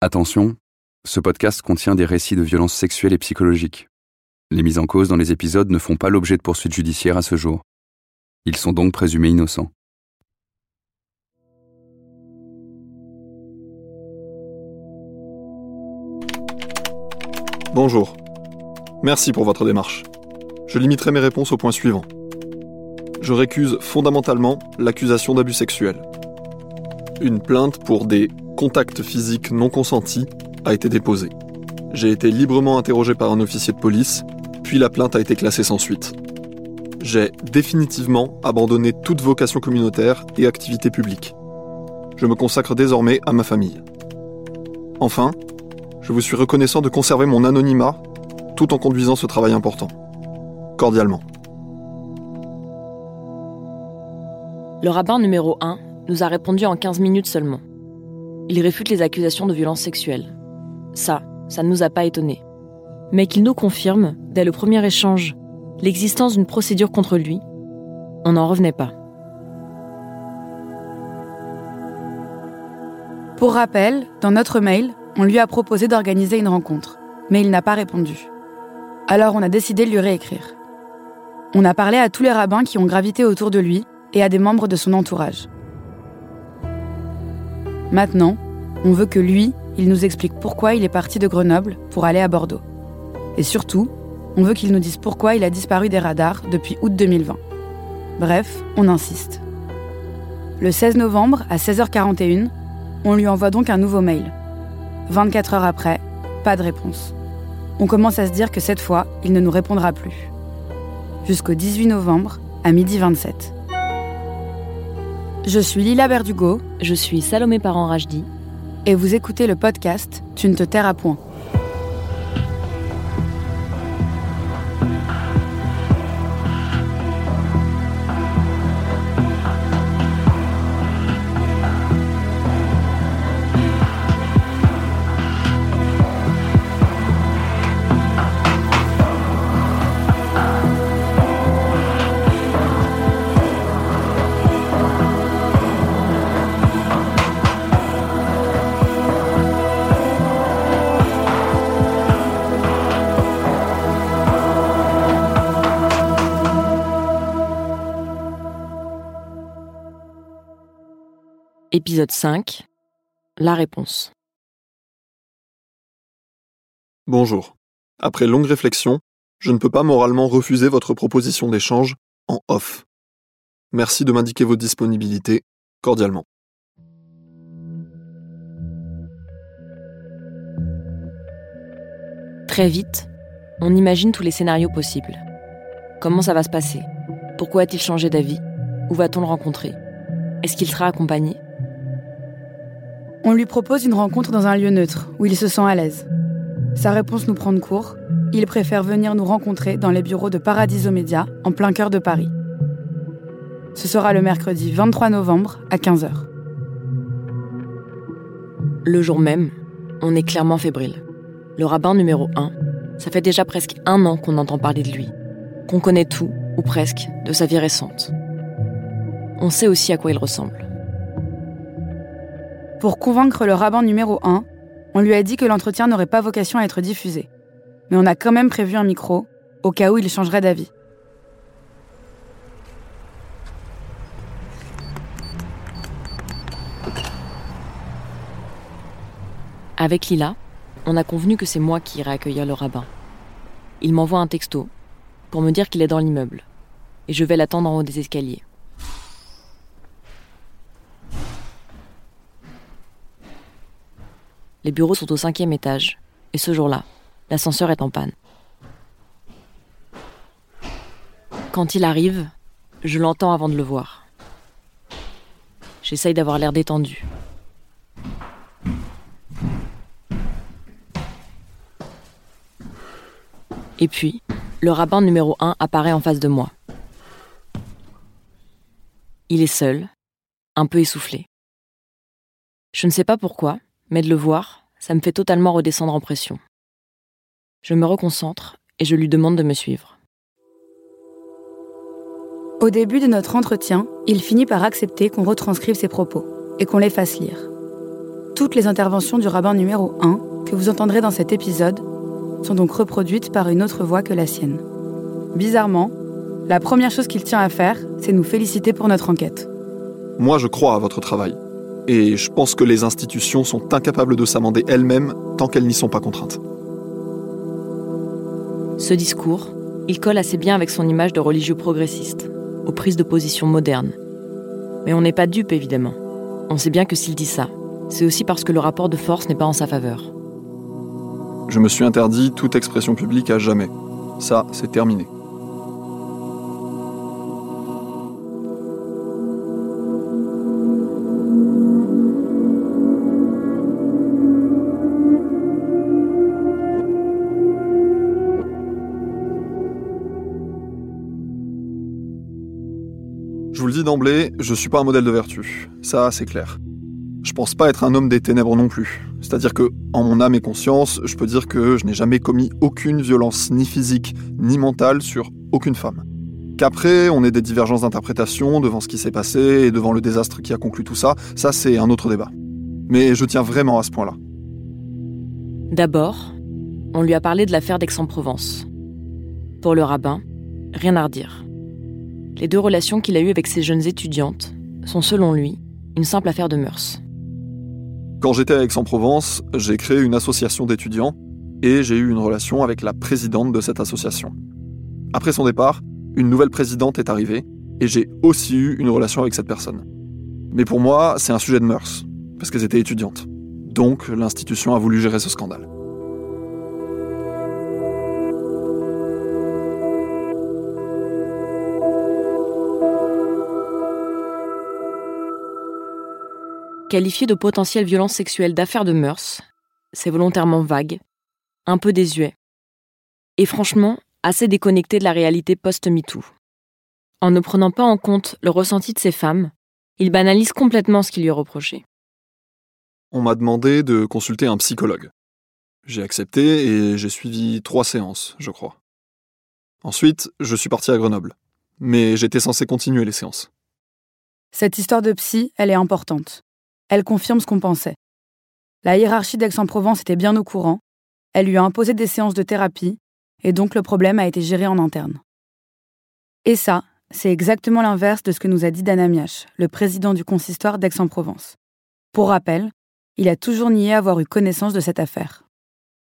Attention, ce podcast contient des récits de violences sexuelles et psychologiques. Les mises en cause dans les épisodes ne font pas l'objet de poursuites judiciaires à ce jour. Ils sont donc présumés innocents. Bonjour. Merci pour votre démarche. Je limiterai mes réponses au point suivant. Je récuse fondamentalement l'accusation d'abus sexuel. Une plainte pour des contacts physiques non consentis a été déposée. J'ai été librement interrogé par un officier de police, puis la plainte a été classée sans suite. J'ai définitivement abandonné toute vocation communautaire et activité publique. Je me consacre désormais à ma famille. Enfin, je vous suis reconnaissant de conserver mon anonymat tout en conduisant ce travail important. Cordialement. Le rabbin numéro 1 nous a répondu en 15 minutes seulement. Il réfute les accusations de violence sexuelle. Ça, ça ne nous a pas étonnés. Mais qu'il nous confirme, dès le premier échange, l'existence d'une procédure contre lui, on n'en revenait pas. Pour rappel, dans notre mail, on lui a proposé d'organiser une rencontre, mais il n'a pas répondu. Alors on a décidé de lui réécrire. On a parlé à tous les rabbins qui ont gravité autour de lui et à des membres de son entourage. Maintenant, on veut que lui, il nous explique pourquoi il est parti de Grenoble pour aller à Bordeaux. Et surtout, on veut qu'il nous dise pourquoi il a disparu des radars depuis août 2020. Bref, on insiste. Le 16 novembre, à 16h41, on lui envoie donc un nouveau mail. 24 heures après, pas de réponse. On commence à se dire que cette fois, il ne nous répondra plus. Jusqu'au 18 novembre, à midi 27. Je suis Lila Berdugo. Je suis Salomé Parent-Rajdi. Et vous écoutez le podcast Tu ne te tairas point. Épisode 5. La réponse. Bonjour. Après longue réflexion, je ne peux pas moralement refuser votre proposition d'échange en off. Merci de m'indiquer vos disponibilités, cordialement. Très vite, on imagine tous les scénarios possibles. Comment ça va se passer? Pourquoi a-t-il changé d'avis? Où va-t-on le rencontrer? Est-ce qu'il sera accompagné? On lui propose une rencontre dans un lieu neutre, où il se sent à l'aise. Sa réponse nous prend de court. Il préfère venir nous rencontrer dans les bureaux de Paradiso Média, en plein cœur de Paris. Ce sera le mercredi 23 novembre à 15h. Le jour même, on est clairement fébrile. Le rabbin numéro 1, ça fait déjà presque un an qu'on entend parler de lui, qu'on connaît tout, ou presque, de sa vie récente. On sait aussi à quoi il ressemble. Pour convaincre le rabbin numéro 1, on lui a dit que l'entretien n'aurait pas vocation à être diffusé. Mais on a quand même prévu un micro, au cas où il changerait d'avis. Avec Lila, on a convenu que c'est moi qui irai accueillir le rabbin. Il m'envoie un texto pour me dire qu'il est dans l'immeuble et je vais l'attendre en haut des escaliers. Les bureaux sont au cinquième étage. Et ce jour-là, l'ascenseur est en panne. Quand il arrive, je l'entends avant de le voir. J'essaye d'avoir l'air détendu. Et puis, le rabbin numéro 1 apparaît en face de moi. Il est seul, un peu essoufflé. Je ne sais pas pourquoi, mais de le voir, ça me fait totalement redescendre en pression. Je me reconcentre et je lui demande de me suivre. Au début de notre entretien, il finit par accepter qu'on retranscrive ses propos et qu'on les fasse lire. Toutes les interventions du rabbin numéro 1 que vous entendrez dans cet épisode sont donc reproduites par une autre voix que la sienne. Bizarrement, la première chose qu'il tient à faire, c'est nous féliciter pour notre enquête. Moi, je crois à votre travail. Et je pense que les institutions sont incapables de s'amender elles-mêmes tant qu'elles n'y sont pas contraintes. Ce discours, il colle assez bien avec son image de religieux progressiste, aux prises de position modernes. Mais on n'est pas dupe, évidemment. On sait bien que s'il dit ça, c'est aussi parce que le rapport de force n'est pas en sa faveur. Je me suis interdit toute expression publique à jamais. Ça, c'est terminé. D'emblée, je suis pas un modèle de vertu. Ça, c'est clair. Je pense pas être un homme des ténèbres non plus. C'est-à-dire que, en mon âme et conscience, je peux dire que je n'ai jamais commis aucune violence ni physique ni mentale sur aucune femme. Qu'après, on ait des divergences d'interprétation devant ce qui s'est passé et devant le désastre qui a conclu tout ça, ça c'est un autre débat. Mais je tiens vraiment à ce point-là. D'abord, on lui a parlé de l'affaire d'Aix-en-Provence. Pour le rabbin, rien à redire. Les deux relations qu'il a eues avec ses jeunes étudiantes sont, selon lui, une simple affaire de mœurs. Quand j'étais à Aix-en-Provence, j'ai créé une association d'étudiants et j'ai eu une relation avec la présidente de cette association. Après son départ, une nouvelle présidente est arrivée et j'ai aussi eu une relation avec cette personne. Mais pour moi, c'est un sujet de mœurs, parce qu'elles étaient étudiantes. Donc l'institution a voulu gérer ce scandale. Qualifié de potentielle violence sexuelle d'affaire de mœurs, c'est volontairement vague, un peu désuet, et franchement assez déconnecté de la réalité post-MeToo. En ne prenant pas en compte le ressenti de ces femmes, il banalise complètement ce qui lui est reproché. On m'a demandé de consulter un psychologue. J'ai accepté et j'ai suivi trois séances, je crois. Ensuite, je suis parti à Grenoble. Mais j'étais censé continuer les séances. Cette histoire de psy, elle est importante. Elle confirme ce qu'on pensait. La hiérarchie d'Aix-en-Provence était bien au courant. Elle lui a imposé des séances de thérapie, et donc le problème a été géré en interne. Et ça, c'est exactement l'inverse de ce que nous a dit Dan Amiach, le président du consistoire d'Aix-en-Provence. Pour rappel, il a toujours nié avoir eu connaissance de cette affaire.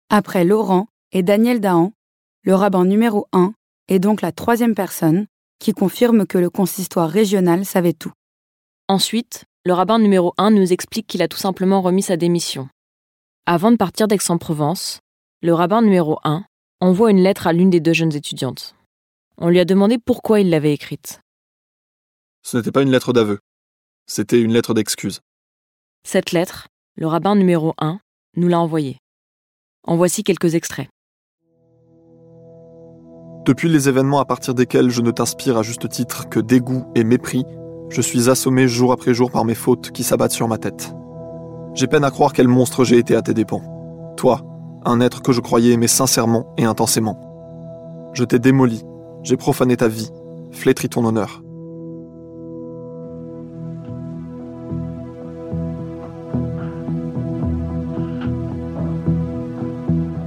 Après Laurent et Daniel Dahan, le rabbin numéro 1 est donc la troisième personne qui confirme que le consistoire régional savait tout. Ensuite, le rabbin numéro 1 nous explique qu'il a tout simplement remis sa démission. Avant de partir d'Aix-en-Provence, le rabbin numéro 1 envoie une lettre à l'une des deux jeunes étudiantes. On lui a demandé pourquoi il l'avait écrite. Ce n'était pas une lettre d'aveu. C'était une lettre d'excuse. Cette lettre, le rabbin numéro 1 nous l'a envoyée. En voici quelques extraits. Depuis les événements à partir desquels je ne t'inspire à juste titre que dégoût et mépris, je suis assommé jour après jour par mes fautes qui s'abattent sur ma tête. J'ai peine à croire quel monstre j'ai été à tes dépens. Toi, un être que je croyais aimer sincèrement et intensément. Je t'ai démoli, j'ai profané ta vie, flétri ton honneur.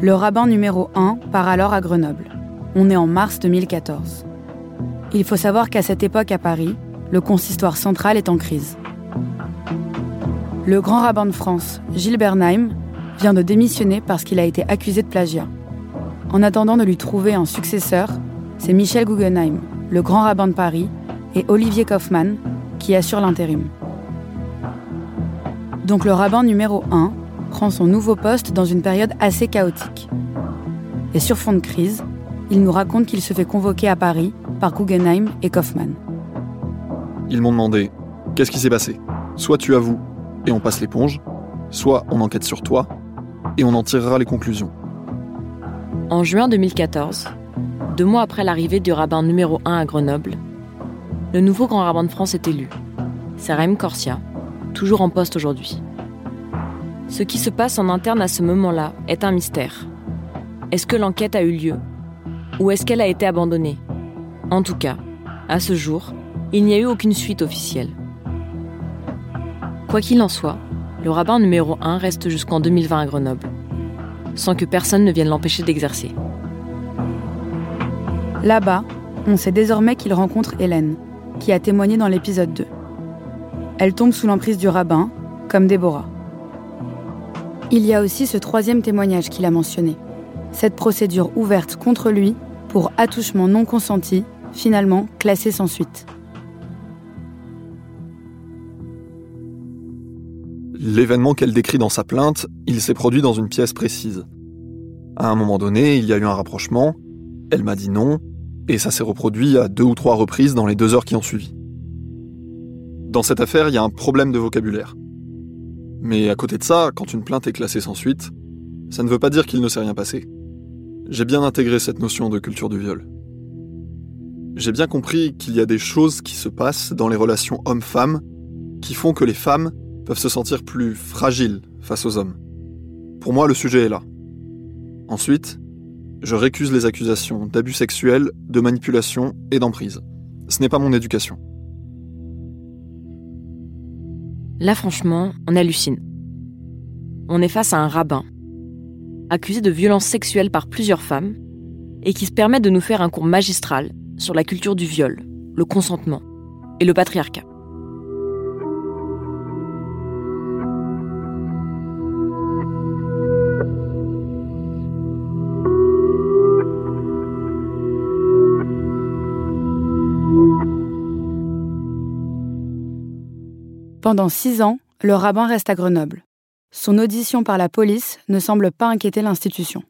Le rabbin numéro 1 part alors à Grenoble. On est en mars 2014. Il faut savoir qu'à cette époque à Paris, le consistoire central est en crise. Le grand rabbin de France, Gilles Bernheim, vient de démissionner parce qu'il a été accusé de plagiat. En attendant de lui trouver un successeur, c'est Michel Guggenheim, le grand rabbin de Paris, et Olivier Kaufmann qui assurent l'intérim. Donc le rabbin numéro 1 prend son nouveau poste dans une période assez chaotique. Et sur fond de crise, il nous raconte qu'il se fait convoquer à Paris par Guggenheim et Kaufmann. Ils m'ont demandé Qu'est-ce qui s'est passé? Soit tu avoues et on passe l'éponge, soit on enquête sur toi et on en tirera les conclusions. En juin 2014, deux mois après l'arrivée du rabbin numéro 1 à Grenoble, le nouveau grand rabbin de France est élu. Raïm Corsia, toujours en poste aujourd'hui. Ce qui se passe en interne à ce moment-là est un mystère. Est-ce que l'enquête a eu lieu Ou est-ce qu'elle a été abandonnée? En tout cas, à ce jour, il n'y a eu aucune suite officielle. Quoi qu'il en soit, le rabbin numéro 1 reste jusqu'en 2020 à Grenoble, sans que personne ne vienne l'empêcher d'exercer. Là-bas, on sait désormais qu'il rencontre Hélène, qui a témoigné dans l'épisode 2. Elle tombe sous l'emprise du rabbin, comme Déborah. Il y a aussi ce troisième témoignage qu'il a mentionné. Cette procédure ouverte contre lui pour attouchement non consenti, finalement classée sans suite. L'événement qu'elle décrit dans sa plainte, il s'est produit dans une pièce précise. À un moment donné, il y a eu un rapprochement, elle m'a dit non, et ça s'est reproduit à deux ou trois reprises dans les deux heures qui ont suivi. Dans cette affaire, il y a un problème de vocabulaire. Mais à côté de ça, quand une plainte est classée sans suite, ça ne veut pas dire qu'il ne s'est rien passé. J'ai bien intégré cette notion de culture du viol. J'ai bien compris qu'il y a des choses qui se passent dans les relations hommes-femmes qui font que les femmes peuvent se sentir plus fragiles face aux hommes. Pour moi, le sujet est là. Ensuite, je récuse les accusations d'abus sexuels, de manipulation et d'emprise. Ce n'est pas mon éducation. Là, franchement, on hallucine. On est face à un rabbin, accusé de violences sexuelles par plusieurs femmes, et qui se permet de nous faire un cours magistral sur la culture du viol, le consentement et le patriarcat. Pendant six ans, le rabbin reste à Grenoble. Son audition par la police ne semble pas inquiéter l'institution.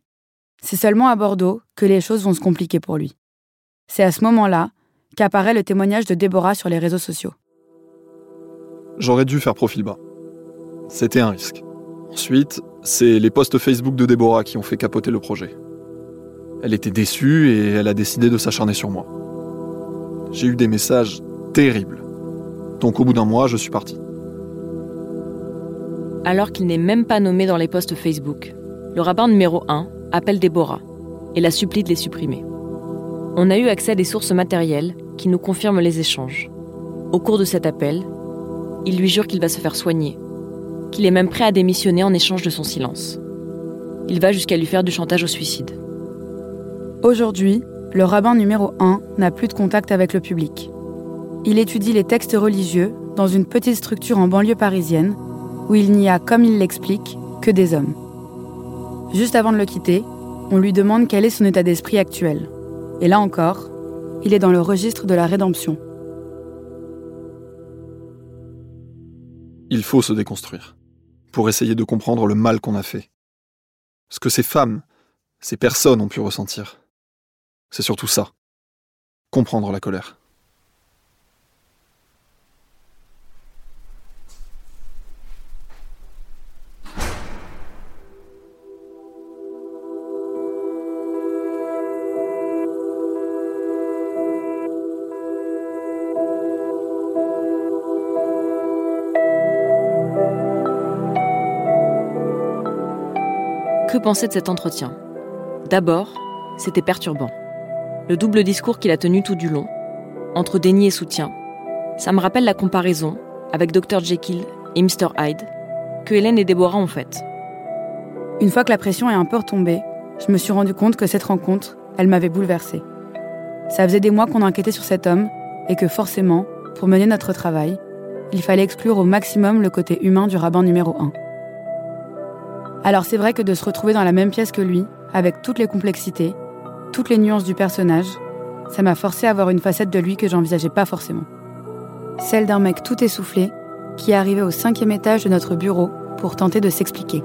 C'est seulement à Bordeaux que les choses vont se compliquer pour lui. C'est à ce moment-là qu'apparaît le témoignage de Déborah sur les réseaux sociaux. J'aurais dû faire profil bas. C'était un risque. Ensuite, c'est les posts Facebook de Déborah qui ont fait capoter le projet. Elle était déçue et elle a décidé de s'acharner sur moi. J'ai eu des messages terribles. Donc au bout d'un mois, je suis parti alors qu'il n'est même pas nommé dans les posts Facebook. Le rabbin numéro 1 appelle Déborah et la supplie de les supprimer. On a eu accès à des sources matérielles qui nous confirment les échanges. Au cours de cet appel, il lui jure qu'il va se faire soigner, qu'il est même prêt à démissionner en échange de son silence. Il va jusqu'à lui faire du chantage au suicide. Aujourd'hui, le rabbin numéro 1 n'a plus de contact avec le public. Il étudie les textes religieux dans une petite structure en banlieue parisienne où il n'y a, comme il l'explique, que des hommes. Juste avant de le quitter, on lui demande quel est son état d'esprit actuel. Et là encore, il est dans le registre de la rédemption. Il faut se déconstruire pour essayer de comprendre le mal qu'on a fait. Ce que ces femmes, ces personnes ont pu ressentir. C'est surtout ça. Comprendre la colère. Que penser de cet entretien? D'abord, c'était perturbant. Le double discours qu'il a tenu tout du long, entre déni et soutien, ça me rappelle la comparaison avec Dr Jekyll et Mr Hyde que Hélène et Déborah ont faite. Une fois que la pression est un peu retombée, je me suis rendu compte que cette rencontre, elle m'avait bouleversée. Ça faisait des mois qu'on enquêtait sur cet homme et que forcément, pour mener notre travail, il fallait exclure au maximum le côté humain du rabbin numéro 1. Alors c'est vrai que de se retrouver dans la même pièce que lui, avec toutes les complexités, toutes les nuances du personnage, ça m'a forcé à voir une facette de lui que j'envisageais pas forcément. Celle d'un mec tout essoufflé qui est arrivé au cinquième étage de notre bureau pour tenter de s'expliquer.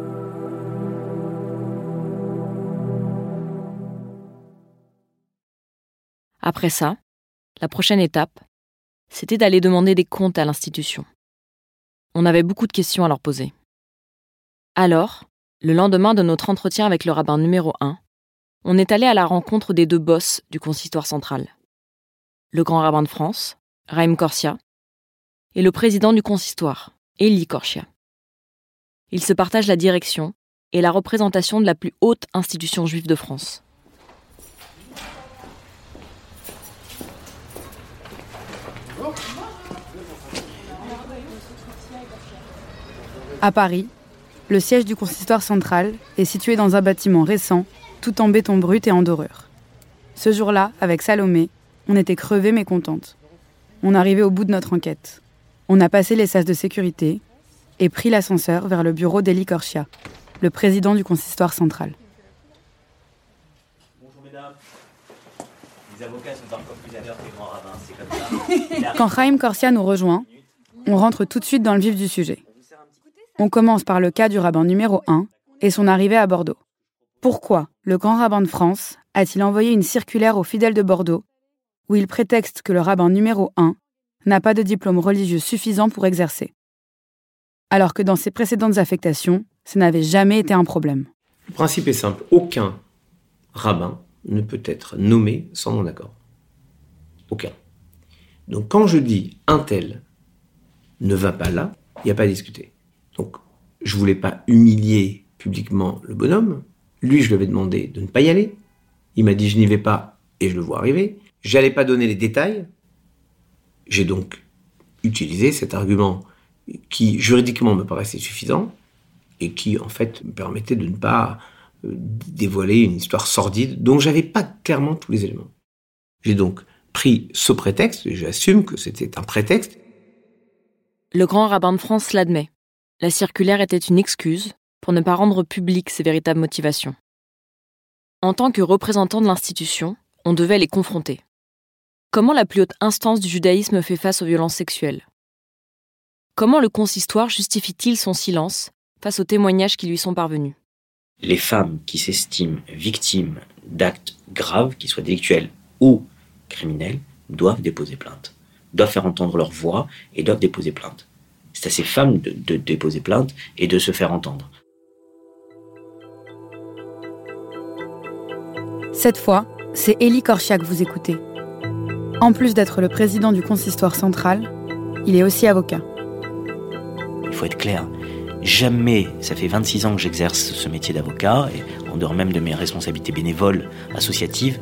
Après ça, la prochaine étape, c'était d'aller demander des comptes à l'institution. On avait beaucoup de questions à leur poser. Alors, le lendemain de notre entretien avec le rabbin numéro 1, on est allé à la rencontre des deux boss du consistoire central. Le grand rabbin de France, Raïm Corsia, et le président du consistoire, Élie Corsia. Ils se partagent la direction et la représentation de la plus haute institution juive de France. À Paris, le siège du consistoire central est situé dans un bâtiment récent, tout en béton brut et en dorure. Ce jour-là, avec Salomé, on était crevés mais contentes. On arrivait au bout de notre enquête. On a passé les sas de sécurité et pris l'ascenseur vers le bureau d'Eli Corchia, le président du consistoire central. Bonjour mesdames. Les avocats sont encore plus à l'heure que les grands rabbins, c'est comme ça. Quand Chaim Corsia nous rejoint, on rentre tout de suite dans le vif du sujet. On commence par le cas du rabbin numéro 1 et son arrivée à Bordeaux. Pourquoi le grand rabbin de France a-t-il envoyé une circulaire aux fidèles de Bordeaux où il prétexte que le rabbin numéro 1 n'a pas de diplôme religieux suffisant pour exercer? Alors que dans ses précédentes affectations, ça n'avait jamais été un problème. Le principe est simple, aucun rabbin ne peut être nommé sans mon accord. Aucun. Donc quand je dis un tel ne va pas là, il n'y a pas à discuter. Donc je voulais pas humilier publiquement le bonhomme. Lui, je lui avais demandé de ne pas y aller. Il m'a dit je n'y vais pas et je le vois arriver. J'allais pas donner les détails. J'ai donc utilisé cet argument qui juridiquement me paraissait suffisant et qui en fait me permettait de ne pas euh, dévoiler une histoire sordide dont j'avais pas clairement tous les éléments. J'ai donc pris ce prétexte, et j'assume que c'était un prétexte. Le grand rabbin de France l'admet. La circulaire était une excuse pour ne pas rendre publiques ses véritables motivations. En tant que représentant de l'institution, on devait les confronter. Comment la plus haute instance du judaïsme fait face aux violences sexuelles? Comment le consistoire justifie-t-il son silence face aux témoignages qui lui sont parvenus? Les femmes qui s'estiment victimes d'actes graves, qu'ils soient délictuels ou criminels, doivent déposer plainte, doivent faire entendre leur voix et doivent déposer plainte. C'est à ces femmes de, de déposer plainte et de se faire entendre. Cette fois, c'est Élie Korchia que vous écoutez. En plus d'être le président du consistoire central, il est aussi avocat. Il faut être clair. Jamais, ça fait 26 ans que j'exerce ce métier d'avocat, et en dehors même de mes responsabilités bénévoles, associatives,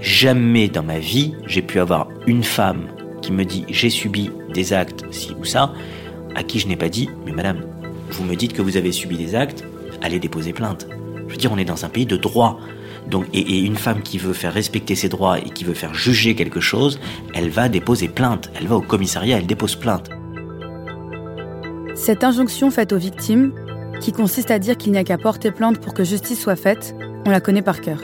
jamais dans ma vie j'ai pu avoir une femme qui me dit j'ai subi des actes, ci ou ça, à qui je n'ai pas dit mais madame, vous me dites que vous avez subi des actes, allez déposer plainte. Je veux dire, on est dans un pays de droit. Donc, et, et, une femme qui veut faire respecter ses droits et qui veut faire juger quelque chose, elle va déposer plainte. Elle va au commissariat, elle dépose plainte. Cette injonction faite aux victimes, qui consiste à dire qu'il n'y a qu'à porter plainte pour que justice soit faite, on la connaît par cœur.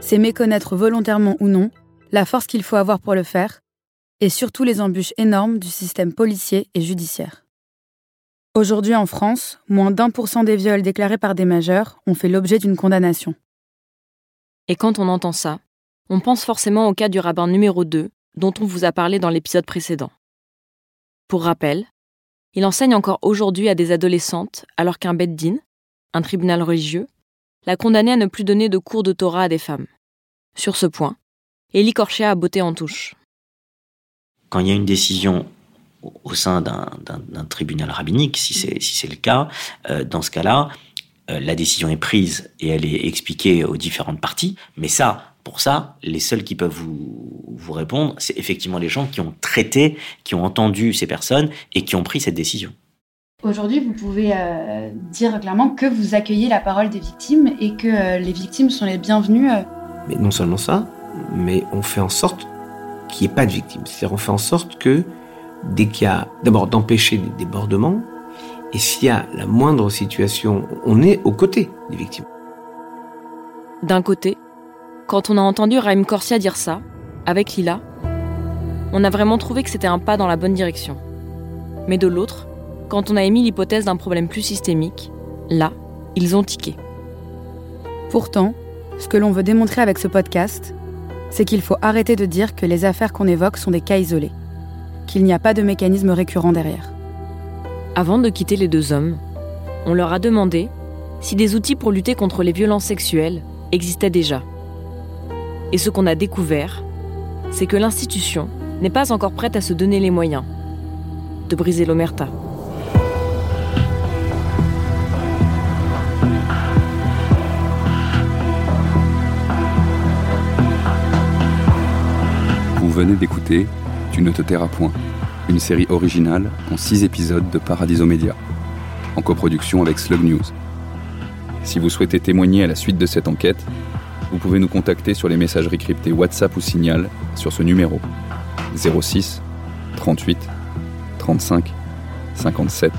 C'est méconnaître volontairement ou non la force qu'il faut avoir pour le faire, et surtout les embûches énormes du système policier et judiciaire. Aujourd'hui en France, moins d'un pour cent des viols déclarés par des majeurs ont fait l'objet d'une condamnation. Et quand on entend ça, on pense forcément au cas du rabbin numéro 2 dont on vous a parlé dans l'épisode précédent. Pour rappel, il enseigne encore aujourd'hui à des adolescentes alors qu'un Beddin, un tribunal religieux, l'a condamné à ne plus donner de cours de Torah à des femmes. Sur ce point, Élie Corchia a botté en touche. Quand il y a une décision au sein d'un tribunal rabbinique, si c'est si le cas, euh, dans ce cas-là, euh, la décision est prise et elle est expliquée aux différentes parties. Mais ça, pour ça, les seuls qui peuvent vous, vous répondre, c'est effectivement les gens qui ont traité, qui ont entendu ces personnes et qui ont pris cette décision. Aujourd'hui, vous pouvez euh, dire clairement que vous accueillez la parole des victimes et que euh, les victimes sont les bienvenues. Mais non seulement ça, mais on fait en sorte qu'il n'y ait pas de victimes. C'est-à-dire on fait en sorte que dès qu'il y a, d'abord d'empêcher les débordements, et s'il y a la moindre situation, on est aux côtés des victimes. D'un côté, quand on a entendu Raïm Corsia dire ça, avec Lila, on a vraiment trouvé que c'était un pas dans la bonne direction. Mais de l'autre, quand on a émis l'hypothèse d'un problème plus systémique, là, ils ont tiqué. Pourtant, ce que l'on veut démontrer avec ce podcast, c'est qu'il faut arrêter de dire que les affaires qu'on évoque sont des cas isolés, qu'il n'y a pas de mécanisme récurrent derrière. Avant de quitter les deux hommes, on leur a demandé si des outils pour lutter contre les violences sexuelles existaient déjà. Et ce qu'on a découvert, c'est que l'institution n'est pas encore prête à se donner les moyens de briser l'omerta. Venez d'écouter Tu ne te tairas point, une série originale en 6 épisodes de Paradiso Média, en coproduction avec Slug News. Si vous souhaitez témoigner à la suite de cette enquête, vous pouvez nous contacter sur les messageries cryptées WhatsApp ou Signal sur ce numéro 06 38 35 57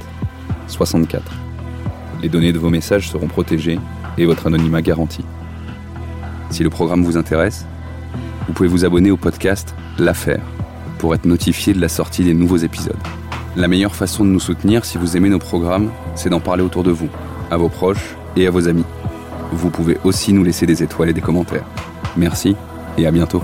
64. Les données de vos messages seront protégées et votre anonymat garanti. Si le programme vous intéresse, vous pouvez vous abonner au podcast L'Affaire pour être notifié de la sortie des nouveaux épisodes. La meilleure façon de nous soutenir si vous aimez nos programmes, c'est d'en parler autour de vous, à vos proches et à vos amis. Vous pouvez aussi nous laisser des étoiles et des commentaires. Merci et à bientôt.